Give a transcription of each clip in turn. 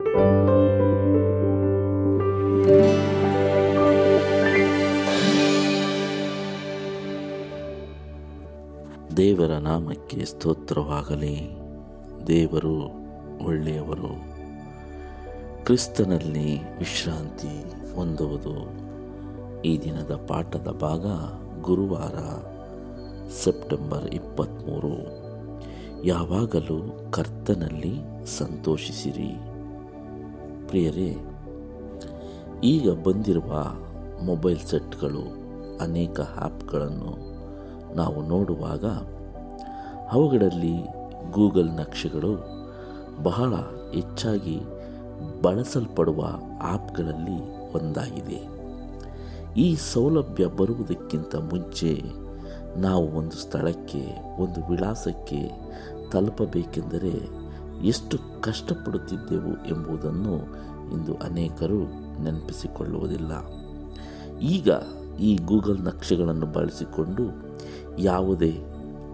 ದೇವರ ನಾಮಕ್ಕೆ ಸ್ತೋತ್ರವಾಗಲಿ. ದೇವರು ಒಳ್ಳೆಯವರು. ಕ್ರಿಸ್ತನಲ್ಲಿ ವಿಶ್ರಾಂತಿ ಹೊಂದುವುದು. ಈ ದಿನದ ಪಾಠದ ಭಾಗ ಗುರುವಾರ, ಸೆಪ್ಟೆಂಬರ್ ಇಪ್ಪತ್ತ್ಮೂರು ಯಾವಾಗಲೂ ಕರ್ತನಲ್ಲಿ ಸಂತೋಷಿಸಿರಿ. ಪ್ರಿಯರೇ, ಈಗ ಬಂದಿರುವ ಮೊಬೈಲ್ ಸೆಟ್ಗಳು ಅನೇಕ ಆ್ಯಪ್ಗಳನ್ನು ನಾವು ನೋಡುವಾಗ ಅವುಗಳಲ್ಲಿ ಗೂಗಲ್ ನಕ್ಷೆಗಳು ಬಹಳ ಹೆಚ್ಚಾಗಿ ಬಳಸಲ್ಪಡುವ ಆ್ಯಪ್ಗಳಲ್ಲಿ ಒಂದಾಗಿದೆ. ಈ ಸೌಲಭ್ಯ ಬರುವುದಕ್ಕಿಂತ ಮುಂಚೆ ನಾವು ಒಂದು ಸ್ಥಳಕ್ಕೆ, ಒಂದು ವಿಳಾಸಕ್ಕೆ ತಲುಪಬೇಕೆಂದರೆ ಎಷ್ಟು ಕಷ್ಟಪಡುತ್ತಿದ್ದೆವು ಎಂಬುದನ್ನು ಇಂದು ಅನೇಕರು ನೆನಪಿಸಿಕೊಳ್ಳುವುದಿಲ್ಲ. ಈಗ ಈ ಗೂಗಲ್ ನಕ್ಷೆಗಳನ್ನು ಬಳಸಿಕೊಂಡು ಯಾವುದೇ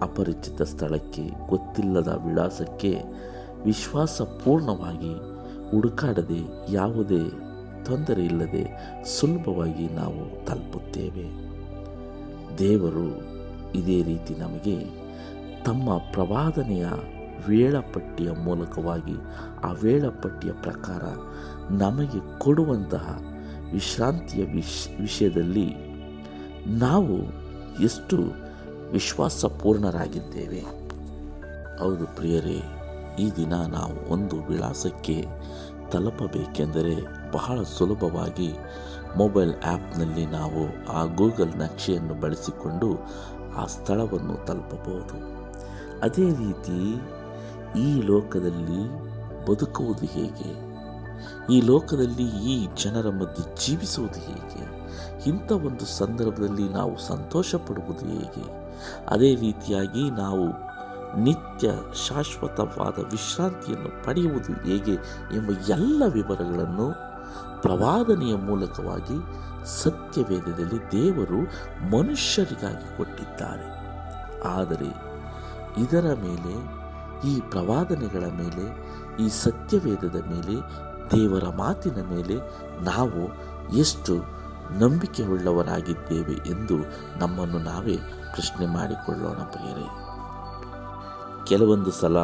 ಅಪರಿಚಿತ ಸ್ಥಳಕ್ಕೆ, ಗೊತ್ತಿಲ್ಲದ ವಿಳಾಸಕ್ಕೆ ವಿಶ್ವಾಸಪೂರ್ಣವಾಗಿ ಹುಡುಕಾಡದೆ ಯಾವುದೇ ತೊಂದರೆ ಇಲ್ಲದೆ ಸುಲಭವಾಗಿ ನಾವು ತಲುಪುತ್ತೇವೆ. ದೇವರು ಇದೇ ರೀತಿ ನಮಗೆ ತಮ್ಮ ಪ್ರವಾದನೆಯ ವೇಳಾಪಟ್ಟಿಯ ಮೂಲಕವಾಗಿ ಆ ವೇಳಾಪಟ್ಟಿಯ ಪ್ರಕಾರ ನಮಗೆ ಕೊಡುವಂತಹ ವಿಶ್ರಾಂತಿಯ ವಿಷ್, ವಿಷಯದಲ್ಲಿ ನಾವು ಎಷ್ಟು ವಿಶ್ವಾಸಪೂರ್ಣರಾಗಿದ್ದೇವೆ. ಹೌದು ಪ್ರಿಯರೇ, ಈ ದಿನ ನಾವು ಒಂದು ವಿಳಾಸಕ್ಕೆ ತಲುಪಬೇಕೆಂದರೆ ಬಹಳ ಸುಲಭವಾಗಿ ಮೊಬೈಲ್ ಆ್ಯಪ್ನಲ್ಲಿ ನಾವು ಆ ಗೂಗಲ್ ನಕ್ಷೆಯನ್ನು ಬಳಸಿಕೊಂಡು ಆ ಸ್ಥಳವನ್ನು ತಲುಪಬಹುದು. ಅದೇ ರೀತಿ ಈ ಲೋಕದಲ್ಲಿ ಬದುಕುವುದು ಹೇಗೆ? ಈ ಲೋಕದಲ್ಲಿ ಈ ಜನರ ಮಧ್ಯೆ ಜೀವಿಸುವುದು ಹೇಗೆ? ಇಂಥ ಒಂದು ಸಂದರ್ಭದಲ್ಲಿ ನಾವು ಸಂತೋಷ ಪಡುವುದು ಹೇಗೆ? ಅದೇ ರೀತಿಯಾಗಿ ನಾವು ನಿತ್ಯ ಶಾಶ್ವತವಾದ ವಿಶ್ರಾಂತಿಯನ್ನು ಪಡೆಯುವುದು ಹೇಗೆ ಎಂಬ ಎಲ್ಲ ವಿವರಗಳನ್ನು ಪ್ರವಾದನೆಯ ಮೂಲಕವಾಗಿ ಸತ್ಯವೇದದಲ್ಲಿ ದೇವರು ಮನುಷ್ಯರಿಗಾಗಿ ಕೊಟ್ಟಿದ್ದಾರೆ. ಆದರೆ ಇದರ ಮೇಲೆ ಈ ಪ್ರವಾದನೆಗಳ ಮೇಲೆ, ಈ ಸತ್ಯವೇದದ ಮೇಲೆ, ದೇವರ ಮಾತಿನ ಮೇಲೆ ನಾವು ಎಷ್ಟು ನಂಬಿಕೆ ಉಳ್ಳವರಾಗಿದ್ದೇವೆ ಎಂದು ನಮ್ಮನ್ನು ನಾವೇ ಪ್ರಶ್ನೆ ಮಾಡಿಕೊಳ್ಳೋಣ ಪ್ರಿಯರೇ. ಕೆಲವೊಂದು ಸಲ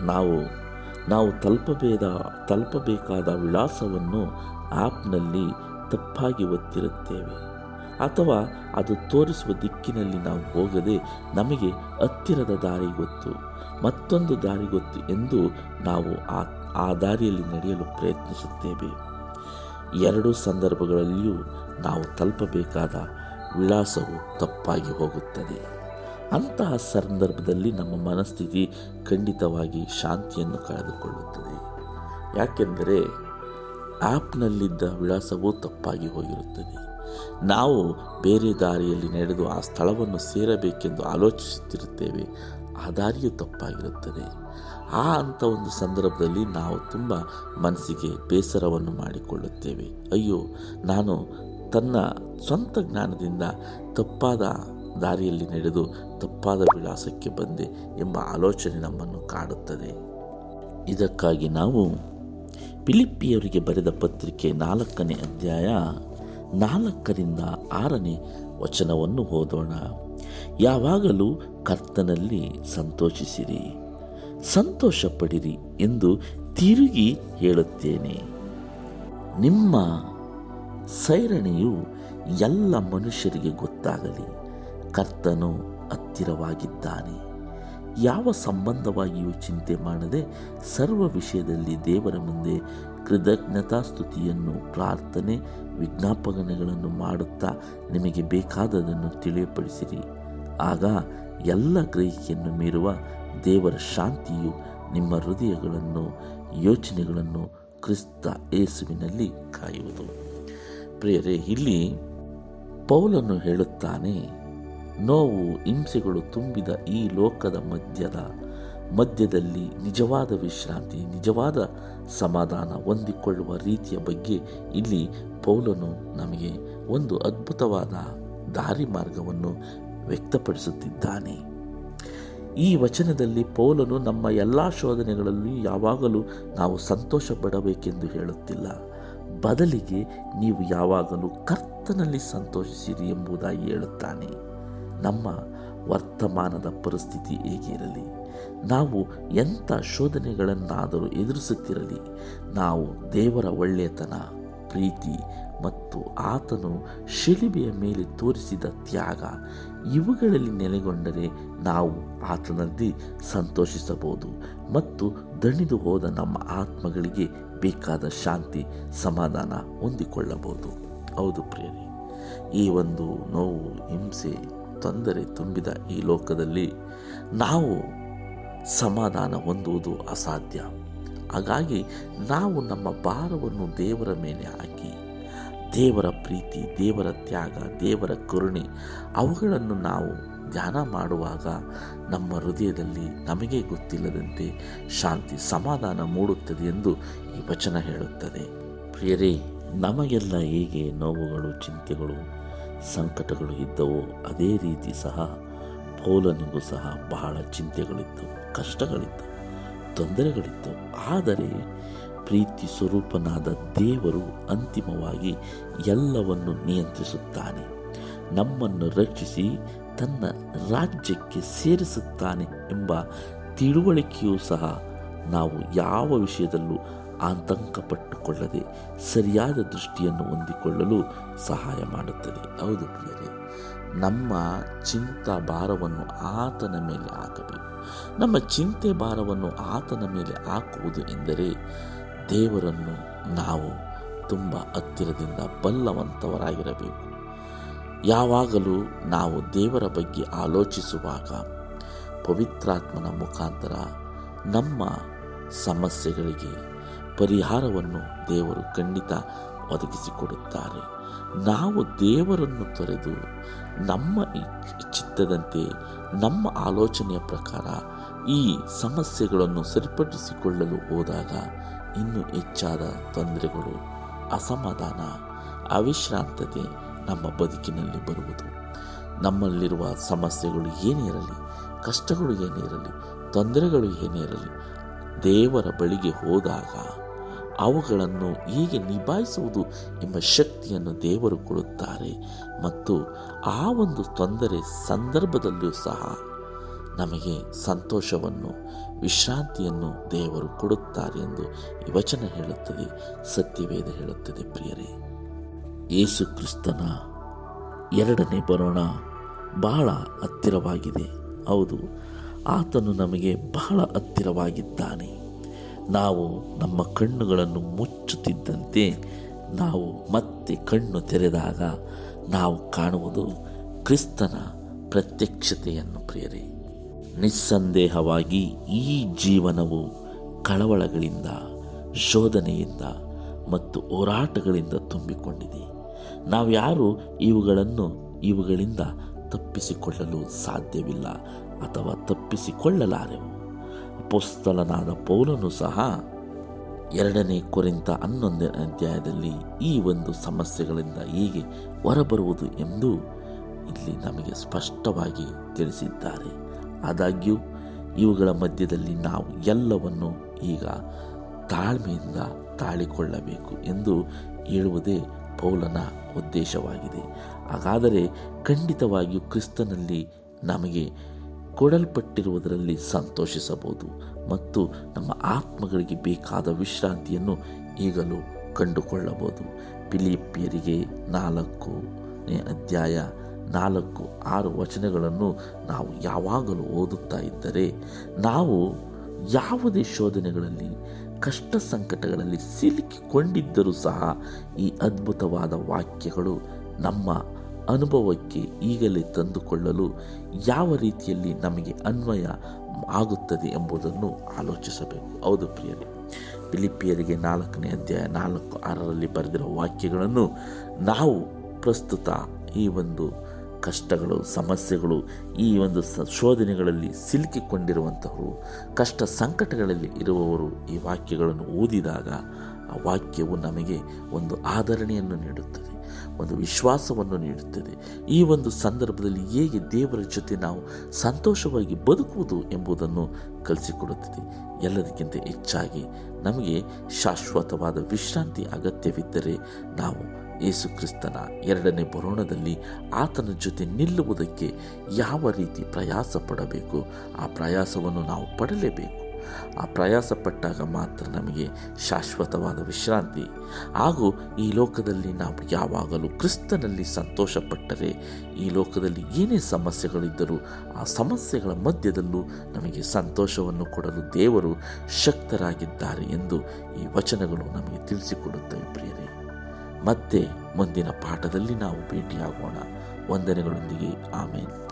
ನಾವು ನಾವು ತಲುಪಬೇದ, ತಲುಪಬೇಕಾದ ವಿಳಾಸವನ್ನು ಆ್ಯಪ್ನಲ್ಲಿ ತಪ್ಪಾಗಿ ಒತ್ತಿರುತ್ತೇವೆ. ಅಥವಾ ಅದು ತೋರಿಸುವ ದಿಕ್ಕಿನಲ್ಲಿ ನಾವು ಹೋಗದೆ ನಮಗೆ ಹತ್ತಿರದ ದಾರಿ ಗೊತ್ತು. ಮತ್ತೊಂದು ದಾರಿ ಗೊತ್ತು ಎಂದು ನಾವು ಆ ಆ ದಾರಿಯಲ್ಲಿ ನಡೆಯಲು ಪ್ರಯತ್ನಿಸುತ್ತೇವೆ. ಎರಡೂ ಸಂದರ್ಭಗಳಲ್ಲಿಯೂ ನಾವು ತಲುಪಬೇಕಾದ ವಿಳಾಸವು ತಪ್ಪಾಗಿ ಹೋಗುತ್ತದೆ. ಅಂತಹ ಸಂದರ್ಭದಲ್ಲಿ ನಮ್ಮ ಮನಸ್ಥಿತಿ ಖಂಡಿತವಾಗಿ ಶಾಂತಿಯನ್ನು ಕಳೆದುಕೊಳ್ಳುತ್ತದೆ. ಯಾಕೆಂದರೆ ಆ್ಯಪ್ನಲ್ಲಿದ್ದ ವಿಳಾಸವೂ ತಪ್ಪಾಗಿ ಹೋಗಿರುತ್ತದೆ. ನಾವು ಬೇರೆ ದಾರಿಯಲ್ಲಿ ನಡೆದು ಆ ಸ್ಥಳವನ್ನು ಸೇರಬೇಕೆಂದು ಆಲೋಚಿಸುತ್ತಿರುತ್ತೇವೆ. ಆ ದಾರಿಯು ತಪ್ಪಾಗಿರುತ್ತದೆ. ಆ ಅಂಥ ಒಂದು ಸಂದರ್ಭದಲ್ಲಿ ನಾವು ತುಂಬ ಮನಸ್ಸಿಗೆ ಬೇಸರವನ್ನು ಮಾಡಿಕೊಳ್ಳುತ್ತೇವೆ. ಅಯ್ಯೋ, ನಾನು ತನ್ನ ಸ್ವಂತ ಜ್ಞಾನದಿಂದ ತಪ್ಪಾದ ದಾರಿಯಲ್ಲಿ ನಡೆದು ತಪ್ಪಾದ ವಿಳಾಸಕ್ಕೆ ಬಂದೆ ಎಂಬ ಆಲೋಚನೆ ನಮ್ಮನ್ನು ಕಾಡುತ್ತದೆ. ಇದಕ್ಕಾಗಿ ನಾವು ಫಿಲಿಪ್ಪಿಯವರಿಗೆ ಬರೆದ ಪತ್ರಿಕೆ ನಾಲ್ಕನೇ ಅಧ್ಯಾಯ ನಾಲ್ಕರಿಂದ ಆರನೇ ವಚನವನ್ನು ಓದೋಣ. ಯಾವಾಗಲೂ ಕರ್ತನಲ್ಲಿ ಸಂತೋಷಿಸಿರಿ. ಸಂತೋಷ ಪಡಿರಿ ಎಂದು ತಿರುಗಿ ಹೇಳುತ್ತೇನೆ. ನಿಮ್ಮ ಸೈರಣೆಯು ಎಲ್ಲ ಮನುಷ್ಯರಿಗೆ ಗೊತ್ತಾಗಲಿ. ಕರ್ತನು ಹತ್ತಿರವಾಗಿದ್ದಾನೆ. ಯಾವ ಸಂಬಂಧವಾಗಿಯೂ ಚಿಂತೆ ಮಾಡದೆ ಸರ್ವ ವಿಷಯದಲ್ಲಿ ದೇವರ ಮುಂದೆ ಕೃತಜ್ಞತಾ ಸ್ತುತಿಯನ್ನು, ಪ್ರಾರ್ಥನೆ, ವಿಜ್ಞಾಪನೆಗಳನ್ನು ಮಾಡುತ್ತಾ ನಿಮಗೆ ಬೇಕಾದದನ್ನು ತಿಳಿಯಪಡಿಸಿರಿ. ಆಗ ಎಲ್ಲ ಗ್ರಹಿಕೆಯನ್ನು ಮೀರುವ ದೇವರ ಶಾಂತಿಯು ನಿಮ್ಮ ಹೃದಯಗಳನ್ನು, ಯೋಚನೆಗಳನ್ನು ಕ್ರಿಸ್ತ ಏಸುವಿನಲ್ಲಿ ಕಾಯುವುದು. ಪ್ರಿಯರೇ, ಇಲ್ಲಿ ಪೌಲನ್ನು ಹೇಳುತ್ತಾನೆ, ನೋವು ಹಿಂಸೆಗಳು ತುಂಬಿದ ಈ ಲೋಕದ ಮಧ್ಯದ, ಮಧ್ಯದಲ್ಲಿ ನಿಜವಾದ ವಿಶ್ರಾಂತಿ, ನಿಜವಾದ ಸಮಾಧಾನ ಹೊಂದಿಕೊಳ್ಳುವ ರೀತಿಯ ಬಗ್ಗೆ ಇಲ್ಲಿ ಪೌಲನು ನಮಗೆ ಒಂದು ಅದ್ಭುತವಾದ ದಾರಿ ಮಾರ್ಗವನ್ನು ವ್ಯಕ್ತಪಡಿಸುತ್ತಿದ್ದಾನೆ. ಈ ವಚನದಲ್ಲಿ ಪೌಲನು ನಮ್ಮ ಎಲ್ಲ ಶೋಧನೆಗಳಲ್ಲಿ ಯಾವಾಗಲೂ ನಾವು ಸಂತೋಷ ಪಡಬೇಕೆಂದು ಹೇಳುತ್ತಿಲ್ಲ. ಬದಲಿಗೆ ನೀವು ಯಾವಾಗಲೂ ಕರ್ತನಲ್ಲಿ ಸಂತೋಷಿಸಿರಿ ಎಂಬುದಾಗಿ ಹೇಳುತ್ತಾನೆ. ನಮ್ಮ ವರ್ತಮಾನದ ಪರಿಸ್ಥಿತಿ ಹೇಗಿರಲಿ? ನಾವು ಎಂಥ ಶೋಧನೆಗಳನ್ನಾದರೂ ಎದುರಿಸುತ್ತಿರಲಿ? ನಾವು ದೇವರ ಒಳ್ಳೆಯತನ ಪ್ರೀತಿ ಮತ್ತು ಆತನು ಶಿಲುಬೆಯ ಮೇಲೆ ತೋರಿಸಿದ ತ್ಯಾಗ ಇವುಗಳಲ್ಲಿ ನೆಲೆಗೊಂಡರೆ ನಾವು ಆತನಲ್ಲಿ ಸಂತೋಷಿಸಬಹುದು ಮತ್ತು ದಣಿದು ಹೋದ ನಮ್ಮ ಆತ್ಮಗಳಿಗೆ ಬೇಕಾದ ಶಾಂತಿ, ಸಮಾಧಾನ ಹೊಂದಿಕೊಳ್ಳಬಹುದು. ಹೌದು ಪ್ರಿಯರೇ, ಈ ಒಂದು ನೋವು, ಹಿಂಸೆ, ತೊಂದರೆ ತುಂಬಿದ ಈ ಲೋಕದಲ್ಲಿ ನಾವು ಸಮಾಧಾನ ಹೊಂದುವುದು ಅಸಾಧ್ಯ. ಹಾಗಾಗಿ ನಾವು ನಮ್ಮ ಭಾರವನ್ನು ದೇವರ ಮೇಲೆ ಹಾಕಿ ದೇವರ ಪ್ರೀತಿ, ದೇವರ ತ್ಯಾಗ, ದೇವರ ಕರುಣೆ ಅವುಗಳನ್ನು ನಾವು ಧ್ಯಾನ ಮಾಡುವಾಗ ನಮ್ಮ ಹೃದಯದಲ್ಲಿ ನಮಗೆ ಗೊತ್ತಿಲ್ಲದಂತೆ ಶಾಂತಿ, ಸಮಾಧಾನ ಮೂಡುತ್ತದೆ ಎಂದು ಈ ವಚನ ಹೇಳುತ್ತದೆ. ಪ್ರಿಯರೇ, ನಮಗೆಲ್ಲ ಹೇಗೆ ನೋವುಗಳು, ಚಿಂತೆಗಳು, ಸಂಕಟಗಳು ಇದ್ದವೋ ಅದೇ ರೀತಿ ಸಹ ಪೌಲನಿಗೂ ಸಹ ಬಹಳ ಚಿಂತೆಗಳಿತ್ತು ಕಷ್ಟಗಳಿದ್ದವು, ತೊಂದರೆಗಳಿದ್ದವು. ಆದರೆ ಪ್ರೀತಿ ಸ್ವರೂಪನಾದ ದೇವರು ಅಂತಿಮವಾಗಿ ಎಲ್ಲವನ್ನು ನಿಯಂತ್ರಿಸುತ್ತಾನೆ. ನಮ್ಮನ್ನು ರಕ್ಷಿಸಿ ತನ್ನ ರಾಜ್ಯಕ್ಕೆ ಸೇರಿಸುತ್ತಾನೆ ಎಂಬ ತಿಳುವಳಿಕೆಯೂ ಸಹ ನಾವು ಯಾವ ವಿಷಯದಲ್ಲೂ ಆತಂಕಪಟ್ಟುಕೊಳ್ಳದೆ ಸರಿಯಾದ ದೃಷ್ಟಿಯನ್ನು ಹೊಂದಿಕೊಳ್ಳಲು ಸಹಾಯ ಮಾಡುತ್ತದೆ. ಹೌದು ಪ್ರಿಯರೇ, ನಮ್ಮ ಚಿಂತಾ ಭಾರವನ್ನು ಆತನ ಮೇಲೆ ಹಾಕಬೇಕು. ನಮ್ಮ ಚಿಂತೆ ಭಾರವನ್ನು ಆತನ ಮೇಲೆ ಹಾಕುವುದು ಎಂದರೆ ದೇವರನ್ನು ನಾವು ತುಂಬ ಹತ್ತಿರದಿಂದ ಬಲ್ಲವಂತವರಾಗಿರಬೇಕು. ಯಾವಾಗಲೂ ನಾವು ದೇವರ ಬಗ್ಗೆ ಆಲೋಚಿಸುವಾಗ ಪವಿತ್ರಾತ್ಮನ ಮುಖಾಂತರ ನಮ್ಮ ಸಮಸ್ಯೆಗಳಿಗೆ ಪರಿಹಾರವನ್ನು ದೇವರು ಖಂಡಿತ ಒದಗಿಸಿಕೊಡುತ್ತಾರೆ. ನಾವು ದೇವರನ್ನು ತೊರೆದು ನಮ್ಮ ಚಿತ್ತದಂತೆ ನಮ್ಮ ಆಲೋಚನೆಯ ಪ್ರಕಾರ ಈ ಸಮಸ್ಯೆಗಳನ್ನು ಸರಿಪಡಿಸಿಕೊಳ್ಳಲು ಹೋದಾಗ ಇನ್ನೂ ಹೆಚ್ಚಾದ ತೊಂದರೆಗಳು, ಅಸಮಾಧಾನ, ಅವಿಶ್ರಾಂತತೆ ನಮ್ಮ ಬದುಕಿನಲ್ಲಿ ಬರುವುದು. ನಮ್ಮಲ್ಲಿರುವ ಸಮಸ್ಯೆಗಳು ಏನೇ ಇರಲಿ, ಕಷ್ಟಗಳು ಏನೇ ಇರಲಿ, ತೊಂದರೆಗಳು ಏನೇ ಇರಲಿ, ದೇವರ ಬಳಿಗೆ ಹೋದಾಗ ಅವುಗಳನ್ನು ಹೀಗೆ ನಿಭಾಯಿಸುವುದು ಎಂಬ ಶಕ್ತಿಯನ್ನು ದೇವರು ಕೊಡುತ್ತಾರೆ. ಮತ್ತು ಆ ಒಂದು ತೊಂದರೆ ಸಂದರ್ಭದಲ್ಲಿಯೂ ಸಹ ನಮಗೆ ಸಂತೋಷವನ್ನು, ವಿಶ್ರಾಂತಿಯನ್ನು ದೇವರು ಕೊಡುತ್ತಾರೆ ಎಂದು ಈ ವಚನ ಹೇಳುತ್ತದೆ, ಸತ್ಯವೇದ ಹೇಳುತ್ತದೆ ಪ್ರಿಯರೇ. ಯೇಸು ಕ್ರಿಸ್ತನ ಎರಡನೇ ಬರೋಣ ಬಹಳ ಹತ್ತಿರವಾಗಿದೆ. ಹೌದು, ಆತನು ನಮಗೆ ಬಹಳ ಹತ್ತಿರವಾಗಿದ್ದಾನೆ. ನಾವು ನಮ್ಮ ಕಣ್ಣುಗಳನ್ನು ಮುಚ್ಚುತ್ತಿದ್ದಂತೆ ನಾವು ಮತ್ತೆ ಕಣ್ಣು ತೆರೆದಾಗ ನಾವು ಕಾಣುವುದು ಕ್ರಿಸ್ತನ ಪ್ರತ್ಯಕ್ಷತೆಯನ್ನು ಪ್ರಿಯರೇ. ನಿಸ್ಸಂದೇಹವಾಗಿ ಈ ಜೀವನವು ಕಳವಳಗಳಿಂದ, ಶೋಧನೆಯಿಂದ ಮತ್ತು ಹೋರಾಟಗಳಿಂದ ತುಂಬಿಕೊಂಡಿದೆ. ನಾವು ಯಾರು ಇವುಗಳನ್ನು ಇವುಗಳಿಂದ ತಪ್ಪಿಸಿಕೊಳ್ಳಲು ಸಾಧ್ಯವಿಲ್ಲ ಅಥವಾ ತಪ್ಪಿಸಿಕೊಳ್ಳಲಾರೆವು? ಪುಸ್ತಲನಾದ ಪೌಲನು ಸಹ ಎರಡನೇ ಕುರಿತ ಹನ್ನೊಂದನೇ ಅಧ್ಯಾಯದಲ್ಲಿ ಈ ಒಂದು ಸಮಸ್ಯೆಗಳಿಂದ ಹೀಗೆ ಹೊರಬರುವುದು ಎಂದು ಇಲ್ಲಿ ನಮಗೆ ಸ್ಪಷ್ಟವಾಗಿ ತಿಳಿಸಿದ್ದಾರೆ. ಆದಾಗ್ಯೂ ಇವುಗಳ ಮಧ್ಯದಲ್ಲಿ ನಾವು ಎಲ್ಲವನ್ನು ಈಗ ತಾಳ್ಮೆಯಿಂದ ತಾಳಿಕೊಳ್ಳಬೇಕು ಎಂದು ಹೇಳುವುದೇ ಪೌಲನ ಉದ್ದೇಶವಾಗಿದೆ. ಹಾಗಾದರೆ ಖಂಡಿತವಾಗಿಯೂ ಕ್ರಿಸ್ತನಲ್ಲಿ ನಮಗೆ ಕೊಡಲ್ಪಟ್ಟಿರುವುದರಲ್ಲಿ ಸಂತೋಷಿಸಬಹುದು ಮತ್ತು ನಮ್ಮ ಆತ್ಮಗಳಿಗೆ ಬೇಕಾದ ವಿಶ್ರಾಂತಿಯನ್ನು ಈಗಲೂ ಕಂಡುಕೊಳ್ಳಬಹುದು. ಪಿಲಿಪಿಯರಿಗೆ ನಾಲ್ಕನೇ ಅಧ್ಯಾಯ ನಾಲ್ಕು, ಆರು ವಚನಗಳನ್ನು ನಾವು ಯಾವಾಗಲೂ ಓದುತ್ತಾ ಇದ್ದರೆ, ನಾವು ಯಾವುದೇ ಶೋಧನೆಗಳಲ್ಲಿ, ಕಷ್ಟ ಸಂಕಟಗಳಲ್ಲಿ ಸಿಲುಕಿಕೊಂಡಿದ್ದರೂ ಸಹ ಈ ಅದ್ಭುತವಾದ ವಾಕ್ಯಗಳು ನಮ್ಮ ಅನುಭವಕ್ಕೆ ಈಗಲೇ ತಂದುಕೊಳ್ಳಲು ಯಾವ ರೀತಿಯಲ್ಲಿ ನಮಗೆ ಅನ್ವಯ ಆಗುತ್ತದೆ ಎಂಬುದನ್ನು ಆಲೋಚಿಸಬೇಕು. ಹೌದು ಪ್ರಿಯರೇ ಪಿಲಿಪಿಯರಿಗೆ ನಾಲ್ಕನೇ ಅಧ್ಯಾಯ ನಾಲ್ಕು ಆರರಲ್ಲಿ ಬರೆದಿರುವ ವಾಕ್ಯಗಳನ್ನು ನಾವು ಪ್ರಸ್ತುತ ಈ ಒಂದು ಕಷ್ಟಗಳು, ಸಮಸ್ಯೆಗಳು ಈ ಒಂದು ಸಂಶೋಧನೆಗಳಲ್ಲಿ ಶೋಧನೆಗಳಲ್ಲಿ ಸಿಲುಕಿಕೊಂಡಿರುವಂಥವರು ಕಷ್ಟ ಸಂಕಟಗಳಲ್ಲಿ ಇರುವವರು ಈ ವಾಕ್ಯಗಳನ್ನು ಓದಿದಾಗ ಆ ವಾಕ್ಯವು ನಮಗೆ ಒಂದು ಆಧರಣೆಯನ್ನು ನೀಡುತ್ತದೆ, ಒಂದು ವಿಶ್ವಾಸವನ್ನು ನೀಡುತ್ತದೆ. ಈ ಒಂದು ಸಂದರ್ಭದಲ್ಲಿ ಹೇಗೆ ದೇವರ ಜೊತೆ ನಾವು ಸಂತೋಷವಾಗಿ ಬದುಕುವುದು ಎಂಬುದನ್ನು ಕಲಿಸಿಕೊಡುತ್ತದೆ. ಎಲ್ಲದಕ್ಕಿಂತ ಹೆಚ್ಚಾಗಿ ನಮಗೆ ಶಾಶ್ವತವಾದ ವಿಶ್ರಾಂತಿ ಅಗತ್ಯವಿದ್ದರೆ ನಾವು ಯೇಸು ಕ್ರಿಸ್ತನ ಎರಡನೇ ಬರೋಣದಲ್ಲಿ ಆತನ ಜೊತೆ ನಿಲ್ಲುವುದಕ್ಕೆ ಯಾವ ರೀತಿ ಪ್ರಯಾಸ ಪಡಬೇಕು ಆ ಪ್ರಯಾಸವನ್ನು ನಾವು ಪಡಲೇಬೇಕು. ಆ ಪ್ರಯಾಸ ಪಟ್ಟಾಗ ಮಾತ್ರ ನಮಗೆ ಶಾಶ್ವತವಾದ ವಿಶ್ರಾಂತಿ. ಹಾಗೂ ಈ ಲೋಕದಲ್ಲಿ ನಾವು ಯಾವಾಗಲೂ ಕ್ರಿಸ್ತನಲ್ಲಿ ಸಂತೋಷಪಟ್ಟರೆ, ಈ ಲೋಕದಲ್ಲಿ ಏನೇ ಸಮಸ್ಯೆಗಳಿದ್ದರೂ ಆ ಸಮಸ್ಯೆಗಳ ಮಧ್ಯದಲ್ಲೂ ನಮಗೆ ಸಂತೋಷವನ್ನು ಕೊಡಲು ದೇವರು ಶಕ್ತರಾಗಿದ್ದಾರೆ ಎಂದು ಈ ವಚನಗಳು ನಮಗೆ ತಿಳಿಸಿಕೊಡುತ್ತವೆ ಪ್ರಿಯರೇ. ಮತ್ತೆ ಮುಂದಿನ ಪಾಠದಲ್ಲಿ ನಾವು ಭೇಟಿಯಾಗೋಣ. ವಂದನೆಗಳೊಂದಿಗೆ. ಆಮೇಲೆ